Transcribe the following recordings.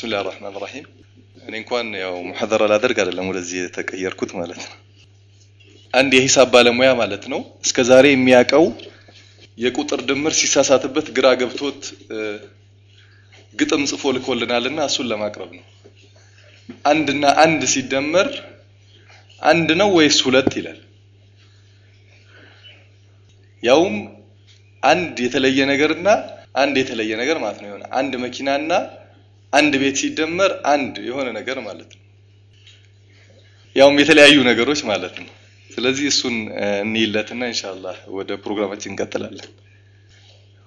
ቢስሚላህ ራህማን ራሂም እኔ እንኳን ያው ሙሐደራ ላደርግ አይደለም ወደዚህ የተቀየርኩት ማለት ነው። አንድ የሂሳብ ባለሙያ ማለት ነው እስከ ዛሬ የሚያውቀው የቁጥር ድምር ሲሳሳትበት ግራ ገብቶት ግጥም ጽፎ ልኮልናልና እሱን ለማቅረብ ነው። አንድና አንድ ሲደመር አንድ ነው ወይስ ሁለት ይላል። ያውም አንድ የተለየ ነገርና አንድ የተለየ ነገር ማለት ነው። የሆነ አንድ መኪናና አንድ ቤት ሲደመር አንድ የሆነ ነገር ማለት ነው። ያውም የተለያዩ ነገሮች ማለት ነው። ስለዚህ እሱን እንይለትና ኢንሻአላህ ወደ ፕሮግራማችን እንቀጥላለን።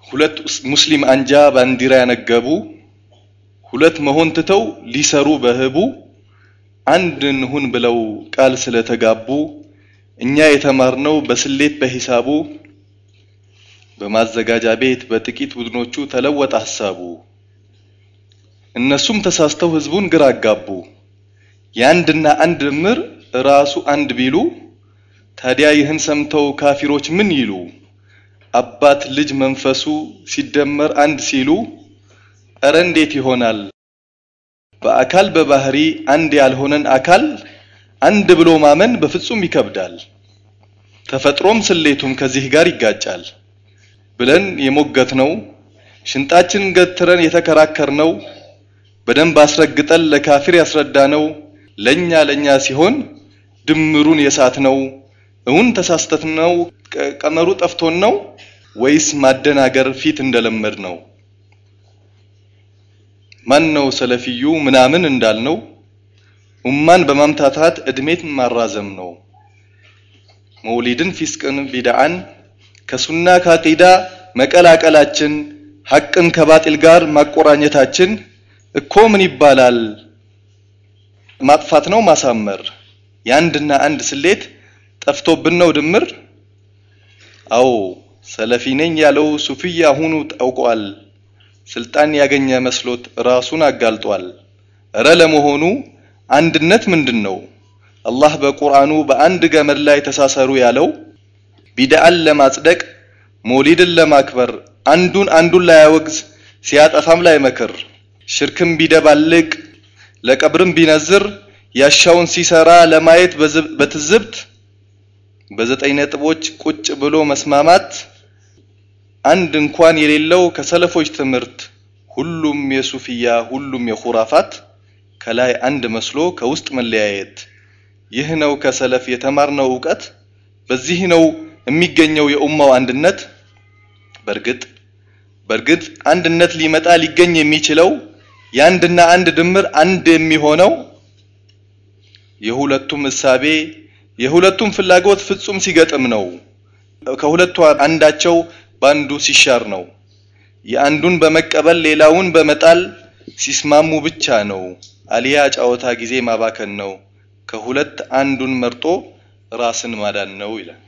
ሁለት ሙስሊም አንጃ ባንዲራ ያነገቡ ሁለት መሆን ትተው ሊሰሩ በህቡ አንድ እንሁን ብለው ቃል ስለተጋቡ እኛ የተማርነው በስሌት በሂሳቡ በማዘጋጃ ቤት በጥቂት ቡድኖቹ ተለወጠ ሐሳቡ። እነሱም ተሳስተው ህዝቡን ግራ አጋቡ። የአንድና አንድ ድምር ራሱ አንድ ቢሉ ታዲያ ይህን ሰምተው ካፊሮች ምን ይሉ? አባት ልጅ መንፈሱ ሲደመር አንድ ሲሉ እረ እንዴት ይሆናል? በአካል በባህሪ አንድ ያልሆነን አካል አንድ ብሎ ማመን በፍጹም ይከብዳል። ተፈጥሮም ስሌቱም ከዚህ ጋር ይጋጫል ብለን የሞገት ነው። ሽንጣችን ገትረን የተከራከር ነው። በደንብ አስረግጠን ለካፊር ያስረዳ ነው። ለኛ ለኛ ሲሆን ድምሩን የሳት ነው። እውን ተሳስተት ነው ቀመሩ ጠፍቶን ነው ወይስ ማደናገር ፊት እንደለመድ ነው? ማን ነው ሰለፊዩ ምናምን እንዳልነው ኡማን በማምታታት እድሜት ማራዘም ነው። መውሊድን ፊስቅን ቢድዓን ከሱና ከአቂዳ መቀላቀላችን ሐቅን ከባጢል ጋር ማቆራኘታችን እኮ ምን ይባላል? ማጥፋት ነው ማሳመር። የአንድና አንድ ስሌት ጠፍቶብን ነው ድምር። አዎ ሰለፊ ነኝ ያለው ሱፊያ ሁኑ ታውቋል። ስልጣን ያገኘ መስሎት ራሱን አጋልጧል። እረ ለመሆኑ አንድነት ምንድን ነው? አላህ በቁርአኑ በአንድ ገመድ ላይ ተሳሰሩ ያለው ቢድዓን ለማጽደቅ መውሊድን ለማክበር አንዱን አንዱን ላያወግዝ ሲያጠፋም ላይ መክር ሽርክም ቢደባልቅ ለቀብርም ቢነዝር ያሻውን ሲሰራ ለማየት በትዝብት በዘጠኝ ነጥቦች ቁጭ ብሎ መስማማት አንድ እንኳን የሌለው ከሰለፎች ትምህርት ሁሉም የሱፊያ ሁሉም የኹራፋት ከላይ አንድ መስሎ ከውስጥ መለያየት። ይህ ነው ከሰለፍ የተማርነው እውቀት። በዚህ ነው የሚገኘው የኡማው አንድነት። በእርግጥ በእርግጥ አንድነት ሊመጣ ሊገኝ የሚችለው የአንድና አንድ ድምር አንድ የሚሆነው የሁለቱም እሳቤ የሁለቱም ፍላጎት ፍጹም ሲገጥም ነው። ከሁለቱ አንዳቸው ባንዱ ሲሻር ነው። የአንዱን በመቀበል ሌላውን በመጣል ሲስማሙ ብቻ ነው። አሊያ ጨዋታ ጊዜ ማባከን ነው። ከሁለት አንዱን መርጦ ራስን ማዳን ነው ይላል።